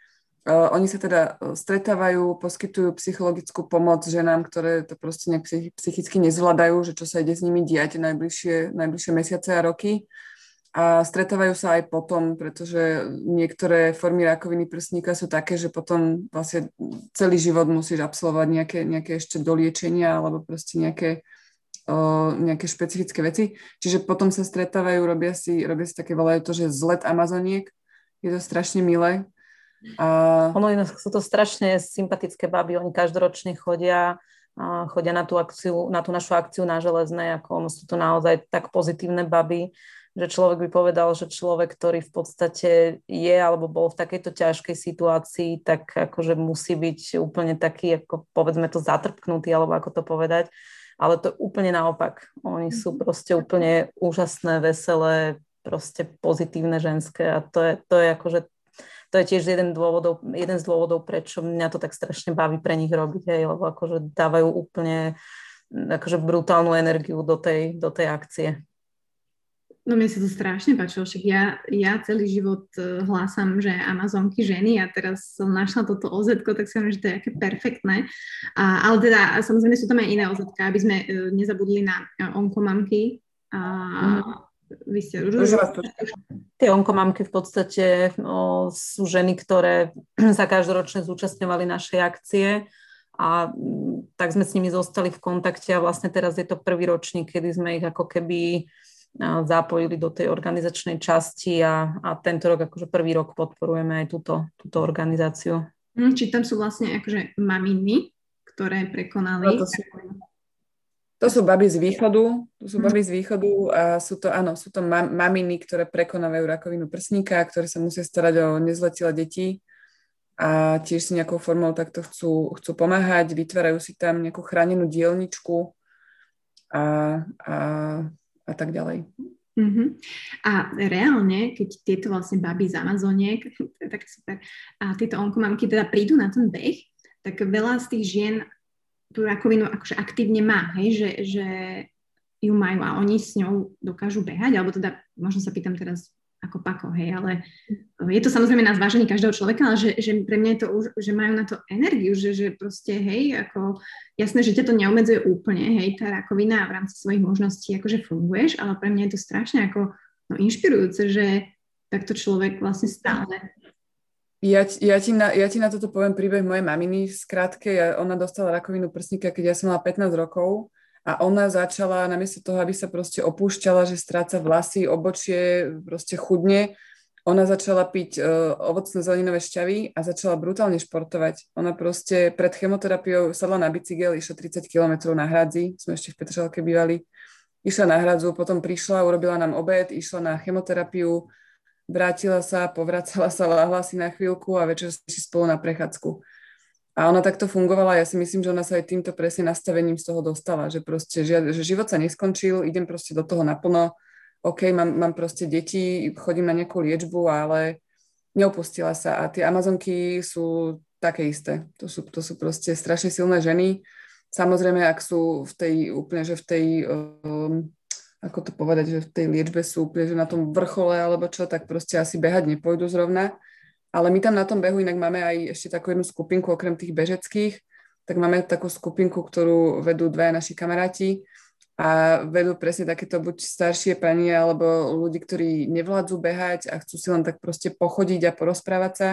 uh, oni sa teda e, stretávajú, poskytujú psychologickú pomoc ženám, ktoré to proste nejak psychicky nezvládajú, že čo sa ide s nimi diať najbližšie, najbližšie mesiace a roky a stretávajú sa aj potom, pretože niektoré formy rakoviny prsníka sú také, že potom vlastne celý život musíš absolvovať nejaké, nejaké ešte doliečenia alebo proste nejaké, o, nejaké špecifické veci. Čiže potom sa stretávajú, robia si, robia si také volajú to, že zlet Amazoniek. Je to strašne milé. A... Ono sú to strašne sympatické baby, oni každoročne chodia chodia na tú, akciu, na tú našu akciu na železné, ako sú to naozaj tak pozitívne baby že človek by povedal, že človek, ktorý v podstate je alebo bol v takejto ťažkej situácii, tak akože musí byť úplne taký, ako povedzme to zatrpknutý, alebo ako to povedať. Ale to je úplne naopak. Oni sú mhm. proste úplne úžasné, veselé, proste pozitívne ženské a to je, to je akože to je tiež jeden, dôvodov, jeden z dôvodov, prečo mňa to tak strašne baví pre nich robiť, hej, lebo akože dávajú úplne akože brutálnu energiu do tej, do tej akcie. No mne sa to strašne páčilo, však ja, ja celý život e, hlásam, že Amazonky ženy a teraz som našla toto oz tak si myslím, že to je aké perfektné. A, ale teda samozrejme sú tam aj iné oz aby sme uh, nezabudli na uh, onkomamky. A, mm. Vy ste už... Tie onkomamky v podstate no, sú ženy, ktoré sa každoročne zúčastňovali našej akcie a tak sme s nimi zostali v kontakte a vlastne teraz je to prvý ročník, kedy sme ich ako keby zapojili do tej organizačnej časti a, a tento rok, akože prvý rok podporujeme aj túto, túto organizáciu. Hm, či tam sú vlastne akože maminy, ktoré prekonali. No, to, sú, to sú baby z východu, to sú baby z východu a sú to, áno, sú to mam, maminy, ktoré prekonávajú rakovinu prsníka, ktoré sa musia starať o nezletilé deti a tiež si nejakou formou takto chcú, chcú pomáhať, vytvárajú si tam nejakú chránenú dielničku a, a a tak ďalej. Uh-huh. A reálne, keď tieto vlastne baby z Amazoniek, to je tak super, a tieto onkomamky teda prídu na ten beh, tak veľa z tých žien tú rakovinu akože aktívne má, hej, že, že ju majú a oni s ňou dokážu behať, alebo teda, možno sa pýtam teraz ako pako, hej, ale je to samozrejme na zvážení každého človeka, ale že, že pre mňa je to už, že majú na to energiu, že, že proste, hej, ako jasné, že ťa to neobmedzuje úplne, hej, tá rakovina v rámci svojich možností akože funguješ, ale pre mňa je to strašne ako no, inšpirujúce, že takto človek vlastne stále ja, ja, ti na, ja ti na toto poviem príbeh mojej maminy. Skrátke, ja, ona dostala rakovinu prsníka, keď ja som mala 15 rokov a ona začala, namiesto toho, aby sa proste opúšťala, že stráca vlasy, obočie, proste chudne, ona začala piť uh, ovocné zeleninové šťavy a začala brutálne športovať. Ona proste pred chemoterapiou sadla na bicykel, išla 30 km na hradzi, sme ešte v Petržalke bývali, išla na hradzu, potom prišla, urobila nám obed, išla na chemoterapiu, vrátila sa, povracala sa, láhla si na chvíľku a večer si spolu na prechádzku. A ona takto fungovala, ja si myslím, že ona sa aj týmto presne nastavením z toho dostala, že proste, že, život sa neskončil, idem proste do toho naplno, OK, mám, mám proste deti, chodím na nejakú liečbu, ale neopustila sa. A tie Amazonky sú také isté. To sú, to sú proste strašne silné ženy. Samozrejme, ak sú v tej úplne, že v tej um, ako to povedať, že v tej liečbe sú úplne že na tom vrchole alebo čo, tak proste asi behať nepôjdu zrovna. Ale my tam na tom behu inak máme aj ešte takú jednu skupinku, okrem tých bežeckých, tak máme takú skupinku, ktorú vedú dvaja naši kamaráti a vedú presne takéto buď staršie pani alebo ľudí, ktorí nevládzu behať a chcú si len tak proste pochodiť a porozprávať sa,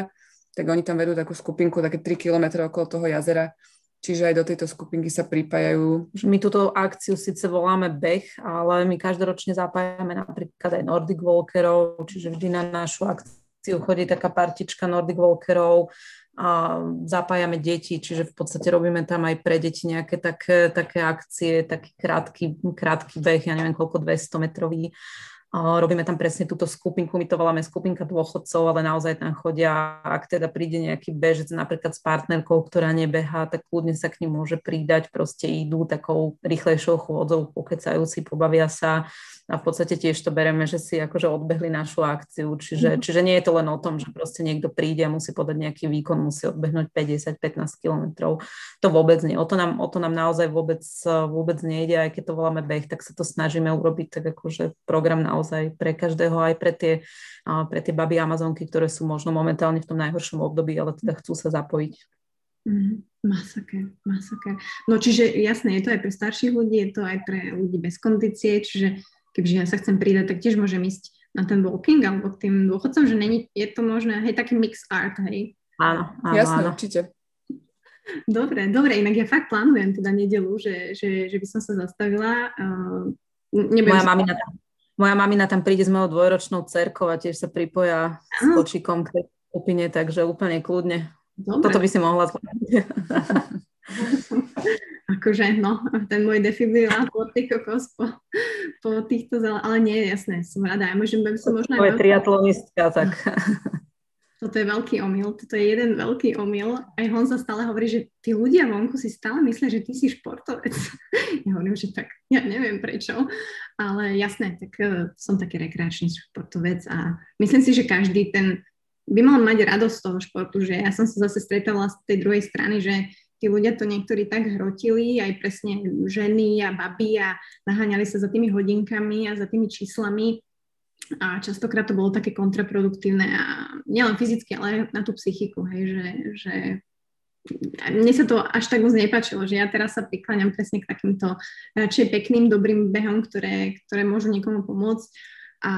tak oni tam vedú takú skupinku, také 3 km okolo toho jazera Čiže aj do tejto skupinky sa pripájajú. My túto akciu síce voláme beh, ale my každoročne zapájame napríklad aj Nordic Walkerov, čiže vždy na našu akciu chodí taká partička Nordic Walkerov, a zapájame deti, čiže v podstate robíme tam aj pre deti nejaké také, také akcie, taký krátky, krátky beh, ja neviem koľko, 200 metrový Robíme tam presne túto skupinku, my to voláme skupinka dôchodcov, ale naozaj tam chodia, ak teda príde nejaký bežec napríklad s partnerkou, ktorá nebeha, tak kľudne sa k ním môže pridať, proste idú takou rýchlejšou chôdzou, pokecajú si, pobavia sa a v podstate tiež to bereme, že si akože odbehli našu akciu, čiže, mm. čiže nie je to len o tom, že proste niekto príde a musí podať nejaký výkon, musí odbehnúť 50-15 kilometrov. To vôbec nie. O to, nám, o to nám naozaj vôbec, vôbec nejde, aj keď to voláme beh, tak sa to snažíme urobiť tak akože program naozaj pre každého, aj pre tie, pre tie baby Amazonky, ktoré sú možno momentálne v tom najhoršom období, ale teda chcú sa zapojiť. Mm, masaker, masaker. No čiže jasné, je to aj pre starších ľudí, je to aj pre ľudí bez kondície, čiže keďže ja sa chcem pridať, tak tiež môžem ísť na ten walking alebo k tým dôchodcom, že není, je to možné, hej, taký mix art, hej. Áno, áno Jasné, áno. určite. Dobre, dobre, inak ja fakt plánujem teda nedelu, že, že, že by som sa zastavila. Uh, moja, mamina tam, moja mamina tam príde s mojou dvojročnou cerkou a tiež sa pripoja s kočikom k tej skupine, takže úplne kľudne. Dobre. Toto by si mohla zvládať. akože no, ten môj defibrilátor, ty kokos po, po týchto, ale nie jasné, som rada, ja môžem, by som možno... To je triatlonistka, tak... Toto je veľký omyl, toto je jeden veľký omyl. Aj Honza stále hovorí, že tí ľudia vonku si stále myslia, že ty si športovec. Ja hovorím, že tak, ja neviem prečo, ale jasné, tak uh, som taký rekreačný športovec a myslím si, že každý ten by mal mať radosť z toho športu, že ja som sa zase stretala z tej druhej strany, že tí ľudia to niektorí tak hrotili, aj presne ženy a baby a naháňali sa za tými hodinkami a za tými číslami. A častokrát to bolo také kontraproduktívne a nielen fyzicky, ale na tú psychiku, hej, že, že mne sa to až tak moc nepačilo, že ja teraz sa prikláňam presne k takýmto radšej pekným, dobrým behom, ktoré, ktoré môžu niekomu pomôcť. A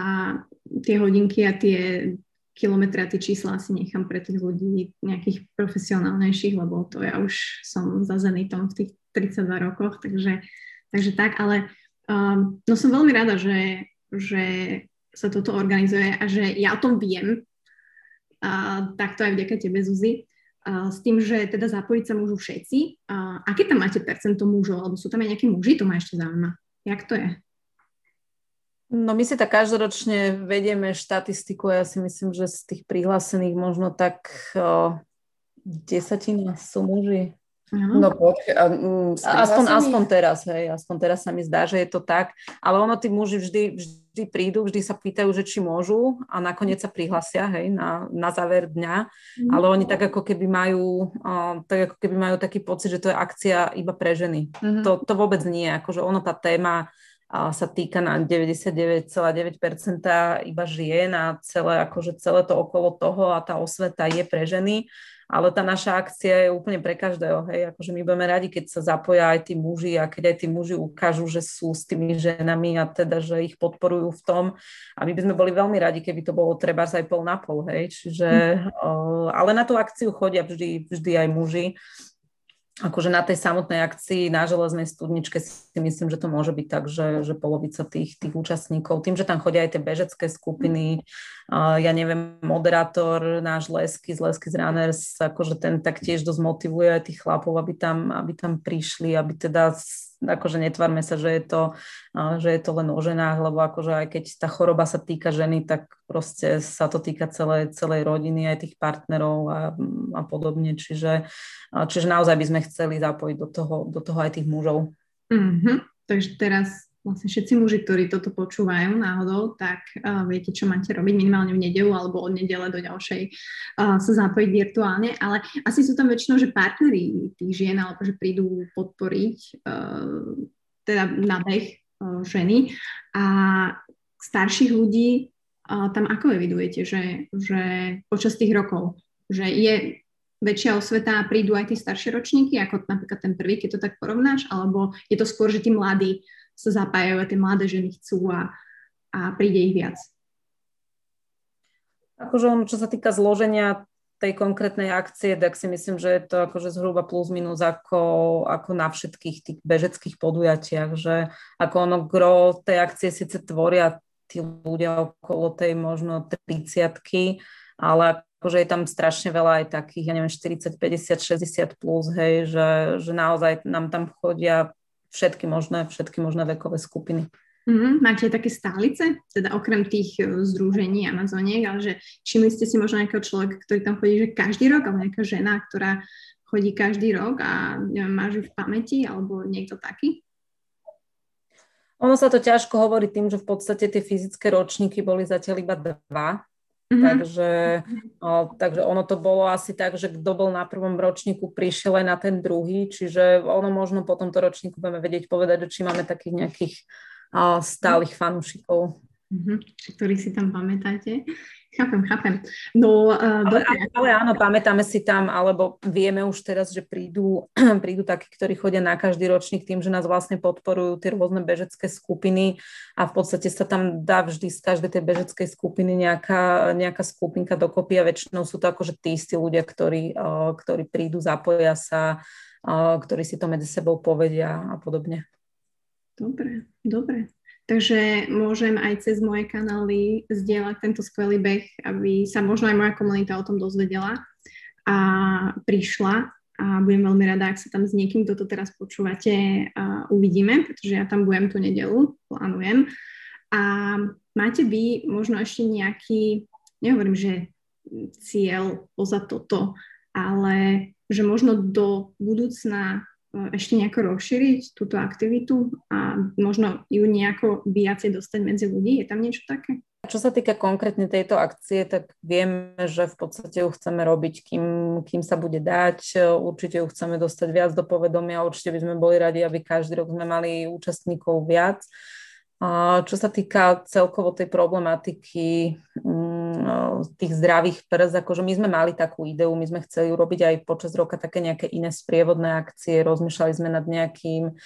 tie hodinky a tie kilometre a tie čísla si nechám pre tých ľudí nejakých profesionálnejších, lebo to ja už som za Zenitom v tých 32 rokoch, takže, takže tak, ale um, no som veľmi rada, že, že sa toto organizuje a že ja o tom viem, uh, takto aj vďaka tebe, Zuzi, uh, s tým, že teda zapojiť sa môžu všetci. Uh, aké tam máte percento mužov, alebo sú tam aj nejakí muži, to ma ešte zaujíma. Jak to je? No my si tak každoročne vedieme štatistiku, ja si myslím, že z tých prihlásených možno tak o, desatina sú muži. No poď, mm, aspoň, aspoň teraz, hej, aspoň teraz sa mi zdá, že je to tak, ale ono tí muži vždy, vždy prídu, vždy sa pýtajú, že či môžu a nakoniec sa prihlasia, hej, na, na záver dňa, mm. ale oni tak ako keby majú, uh, tak ako keby majú taký pocit, že to je akcia iba pre ženy. Mm-hmm. To, to vôbec nie, akože ono tá téma sa týka na 99,9% iba žien a celé, akože celé to okolo toho a tá osveta je pre ženy, ale tá naša akcia je úplne pre každého, hej, akože my budeme radi, keď sa zapoja aj tí muži a keď aj tí muži ukážu, že sú s tými ženami a teda, že ich podporujú v tom. A my by sme boli veľmi radi, keby to bolo treba aj pol na pol, hej, čiže, mm. ale na tú akciu chodia vždy, vždy aj muži. Akože na tej samotnej akcii na železnej studničke si myslím, že to môže byť tak, že, že polovica tých, tých účastníkov, tým, že tam chodia aj tie bežecké skupiny, uh, ja neviem, moderátor náš Lesky z Lesky z Runners, akože ten tak tiež dosť motivuje aj tých chlapov, aby tam, aby tam prišli, aby teda akože netvárme sa, že je to, že je to len o ženách, lebo akože aj keď tá choroba sa týka ženy, tak proste sa to týka celej, celej rodiny, aj tých partnerov a, a podobne. Čiže, čiže naozaj by sme chceli zapojiť do toho, do toho aj tých mužov. Mm-hmm. Takže teraz vlastne všetci muži, ktorí toto počúvajú náhodou, tak uh, viete, čo máte robiť minimálne v nedelu alebo od nedele do ďalšej uh, sa zapojiť virtuálne, ale asi sú tam väčšinou, že partneri tých žien alebo že prídu podporiť uh, teda na beh uh, ženy a starších ľudí uh, tam ako evidujete, že, že počas tých rokov, že je väčšia osveta a prídu aj tie staršie ročníky, ako napríklad ten prvý, keď to tak porovnáš, alebo je to skôr, že tí mladí sa zapájajú a tie mladé ženy chcú a, a príde ich viac. Akože on, čo sa týka zloženia tej konkrétnej akcie, tak si myslím, že je to akože zhruba plus minus ako, ako na všetkých tých bežeckých podujatiach, že ako ono gro tej akcie síce tvoria tí ľudia okolo tej možno 30 ale akože je tam strašne veľa aj takých, ja neviem, 40, 50, 60 plus, hej, že, že naozaj nám tam chodia všetky možné, všetky možné vekové skupiny. Mm-hmm. Máte také stálice, teda okrem tých e, združení Amazoniek, ale že všimli ste si možno nejakého človeka, ktorý tam chodí že každý rok, alebo nejaká žena, ktorá chodí každý rok a neviem, máš ju v pamäti, alebo niekto taký? Ono sa to ťažko hovorí tým, že v podstate tie fyzické ročníky boli zatiaľ iba dva, Mm-hmm. Takže, o, takže ono to bolo asi tak, že kto bol na prvom ročníku, prišiel aj na ten druhý, čiže ono možno po tomto ročníku budeme vedieť povedať, či máme takých nejakých o, stálych fanúšikov. Mm-hmm. Ktorých si tam pamätáte. Chápem, chápem. No, uh, ale, ale áno, pamätáme si tam, alebo vieme už teraz, že prídu, prídu takí, ktorí chodia na každý ročník tým, že nás vlastne podporujú tie rôzne bežecké skupiny a v podstate sa tam dá vždy z každej tej bežeckej skupiny nejaká, nejaká skupinka dokopy a väčšinou sú to akože tí istí ľudia, ktorí, uh, ktorí prídu, zapoja sa, uh, ktorí si to medzi sebou povedia a podobne. Dobre, dobre. Takže môžem aj cez moje kanály zdieľať tento skvelý beh, aby sa možno aj moja komunita o tom dozvedela a prišla a budem veľmi rada, ak sa tam s niekým, kto to teraz počúvate, uh, uvidíme, pretože ja tam budem tú nedelu, plánujem. A máte vy možno ešte nejaký, nehovorím, že cieľ poza toto, ale že možno do budúcna ešte nejako rozšíriť túto aktivitu a možno ju nejako viacej dostať medzi ľudí? Je tam niečo také? Čo sa týka konkrétne tejto akcie, tak vieme, že v podstate ju chceme robiť, kým, kým sa bude dať. Určite ju chceme dostať viac do povedomia, určite by sme boli radi, aby každý rok sme mali účastníkov viac. Čo sa týka celkovo tej problematiky mm, tých zdravých prs, akože my sme mali takú ideu, my sme chceli urobiť aj počas roka také nejaké iné sprievodné akcie, rozmýšľali sme nad nejakým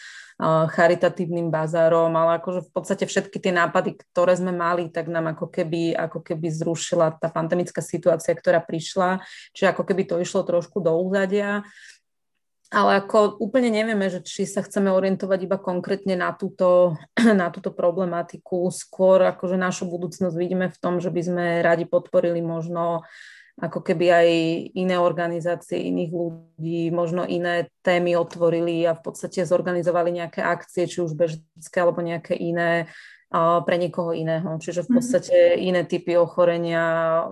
charitatívnym bazárom, ale akože v podstate všetky tie nápady, ktoré sme mali, tak nám ako keby, ako keby zrušila tá pandemická situácia, ktorá prišla, čiže ako keby to išlo trošku do úzadia ale ako úplne nevieme, že či sa chceme orientovať iba konkrétne na túto, na túto problematiku. Skôr akože našu budúcnosť vidíme v tom, že by sme radi podporili možno ako keby aj iné organizácie, iných ľudí, možno iné témy otvorili a v podstate zorganizovali nejaké akcie, či už bežnické alebo nejaké iné pre niekoho iného. Čiže v mhm. podstate iné typy ochorenia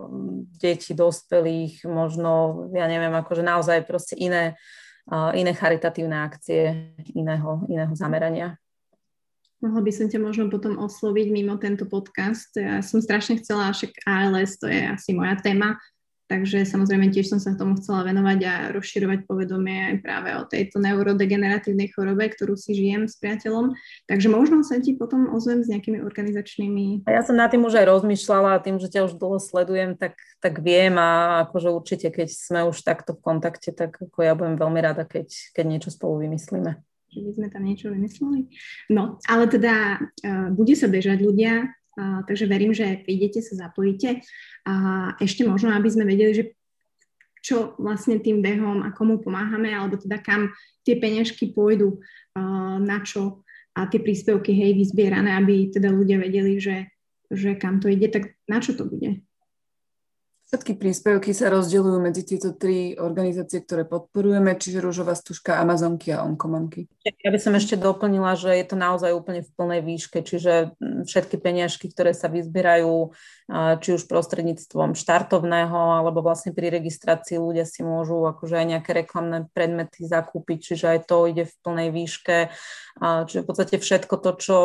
detí, dospelých, možno, ja neviem, akože naozaj proste iné iné charitatívne akcie iného, iného zamerania. Mohla by som ťa možno potom osloviť mimo tento podcast. Ja som strašne chcela, však ALS to je asi moja téma, Takže samozrejme tiež som sa tomu chcela venovať a rozširovať povedomie aj práve o tejto neurodegeneratívnej chorobe, ktorú si žijem s priateľom. Takže možno sa ti potom ozvem s nejakými organizačnými... Ja som na tým už aj rozmýšľala a tým, že ťa už dlho sledujem, tak, tak viem a akože určite, keď sme už takto v kontakte, tak ako ja budem veľmi rada, keď, keď niečo spolu vymyslíme že by sme tam niečo vymysleli. No, ale teda uh, bude sa bežať ľudia, takže verím, že prídete, sa zapojíte. A ešte možno, aby sme vedeli, že čo vlastne tým behom a komu pomáhame, alebo teda kam tie peňažky pôjdu, na čo a tie príspevky, hej, vyzbierané, aby teda ľudia vedeli, že, že kam to ide, tak na čo to bude? Všetky príspevky sa rozdeľujú medzi tieto tri organizácie, ktoré podporujeme, čiže Rúžová stužka, Amazonky a Onkomamky. Ja by som ešte doplnila, že je to naozaj úplne v plnej výške, čiže mm, všetky peniažky, ktoré sa vyzbierajú, či už prostredníctvom štartovného, alebo vlastne pri registrácii ľudia si môžu akože aj nejaké reklamné predmety zakúpiť, čiže aj to ide v plnej výške. Čiže v podstate všetko to, čo,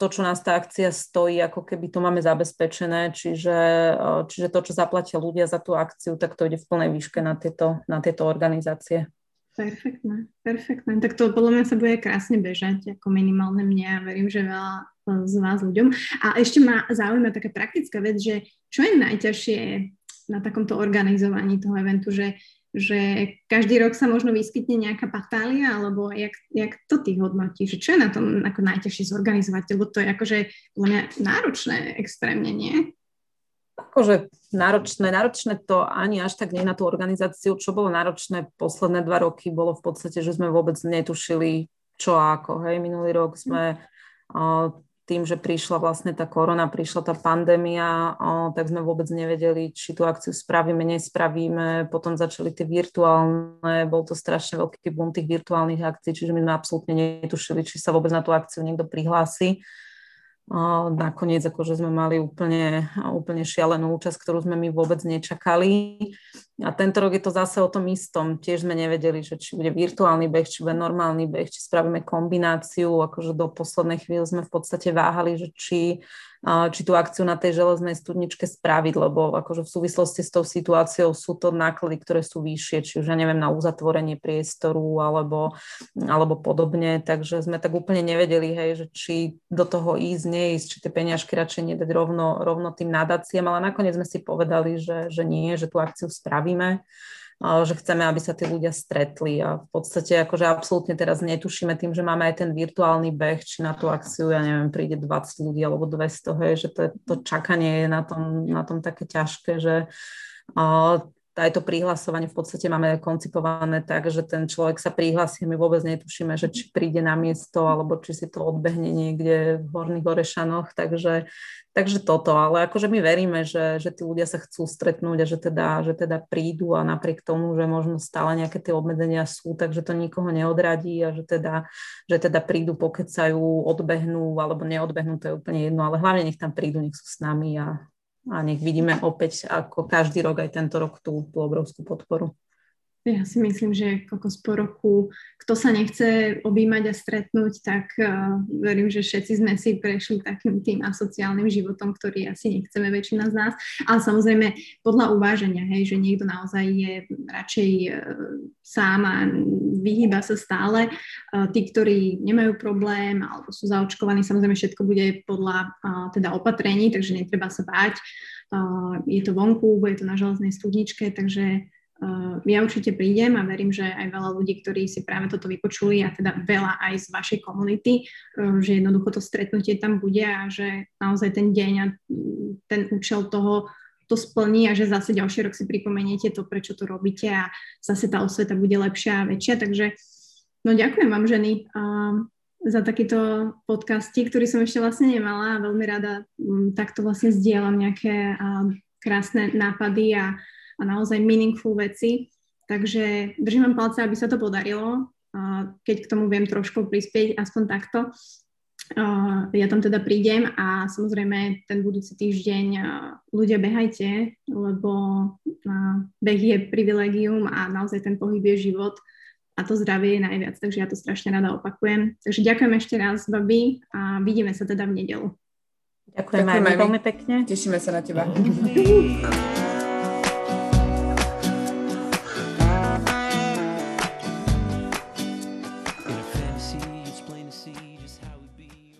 to, čo nás tá akcia stojí, ako keby to máme zabezpečené, čiže, čiže to, čo zaplatia ľudia za tú akciu, tak to ide v plnej výške na tieto, na tieto organizácie. Perfektné, perfektné. Tak to podľa mňa sa bude krásne bežať, ako minimálne mne a verím, že veľa z vás ľuďom. A ešte ma zaujíma taká praktická vec, že čo je najťažšie na takomto organizovaní toho eventu, že, že každý rok sa možno vyskytne nejaká patália, alebo jak, jak to ty hodnotíš? Čo je na tom ako najťažšie zorganizovať? Lebo to je akože mňa náročné extrémne, nie? Akože náročné, náročné to ani až tak nie na tú organizáciu. Čo bolo náročné posledné dva roky, bolo v podstate, že sme vôbec netušili, čo ako. Hej, minulý rok sme uh, tým, že prišla vlastne tá korona, prišla tá pandémia, tak sme vôbec nevedeli, či tú akciu spravíme, nespravíme. Potom začali tie virtuálne, bol to strašne veľký boom tých virtuálnych akcií, čiže my sme absolútne netušili, či sa vôbec na tú akciu niekto prihlási. Nakoniec akože sme mali úplne, úplne šialenú účasť, ktorú sme my vôbec nečakali. A tento rok je to zase o tom istom. Tiež sme nevedeli, že či bude virtuálny beh, či bude normálny beh, či spravíme kombináciu. Akože do poslednej chvíle sme v podstate váhali, že či či tú akciu na tej železnej studničke spraviť, lebo akože v súvislosti s tou situáciou sú to náklady, ktoré sú vyššie, či už ja neviem, na uzatvorenie priestoru alebo, alebo podobne, takže sme tak úplne nevedeli, hej, že či do toho ísť, neísť, či tie peniažky radšej nedať rovno, rovno tým nadáciam, ale nakoniec sme si povedali, že, že nie, že tú akciu spravíme že chceme, aby sa tí ľudia stretli a v podstate akože absolútne teraz netušíme tým, že máme aj ten virtuálny beh, či na tú akciu, ja neviem, príde 20 ľudí alebo 200, hej, že to, to čakanie je na tom, na tom také ťažké, že aj to prihlasovanie v podstate máme koncipované tak, že ten človek sa prihlási my vôbec netušíme, že či príde na miesto alebo či si to odbehne niekde v Horných Orešanoch, takže Takže toto, ale akože my veríme, že, že tí ľudia sa chcú stretnúť a že teda, že teda prídu a napriek tomu, že možno stále nejaké tie obmedzenia sú, takže to nikoho neodradí a že teda, že teda prídu, pokecajú, odbehnú alebo neodbehnú, to je úplne jedno, ale hlavne nech tam prídu, nech sú s nami a, a nech vidíme opäť ako každý rok aj tento rok tú, tú obrovskú podporu. Ja si myslím, že kokos po roku, kto sa nechce objímať a stretnúť, tak uh, verím, že všetci sme si prešli takým tým asociálnym životom, ktorý asi nechceme väčšina z nás. Ale samozrejme podľa uváženia, hej, že niekto naozaj je radšej uh, sám a vyhýba sa stále. Uh, tí, ktorí nemajú problém alebo sú zaočkovaní, samozrejme všetko bude podľa uh, teda opatrení, takže netreba sa báť. Uh, je to vonku, bude to na železnej studničke, takže ja určite prídem a verím, že aj veľa ľudí, ktorí si práve toto vypočuli a teda veľa aj z vašej komunity, že jednoducho to stretnutie tam bude a že naozaj ten deň a ten účel toho to splní a že zase ďalší rok si pripomeniete to, prečo to robíte a zase tá osveta bude lepšia a väčšia. Takže no ďakujem vám ženy uh, za takýto podcasty, ktorý som ešte vlastne nemala a veľmi rada um, takto vlastne zdieľam nejaké uh, krásne nápady a a naozaj meaningful veci. Takže držím vám palce, aby sa to podarilo. Keď k tomu viem trošku prispieť, aspoň takto. Ja tam teda prídem a samozrejme ten budúci týždeň ľudia behajte, lebo beh je privilegium a naozaj ten pohyb je život a to zdravie je najviac, takže ja to strašne rada opakujem. Takže ďakujem ešte raz, babi, a vidíme sa teda v nedelu. Ďakujem, Ďakujem aj veľmi pekne. Tešíme sa na teba.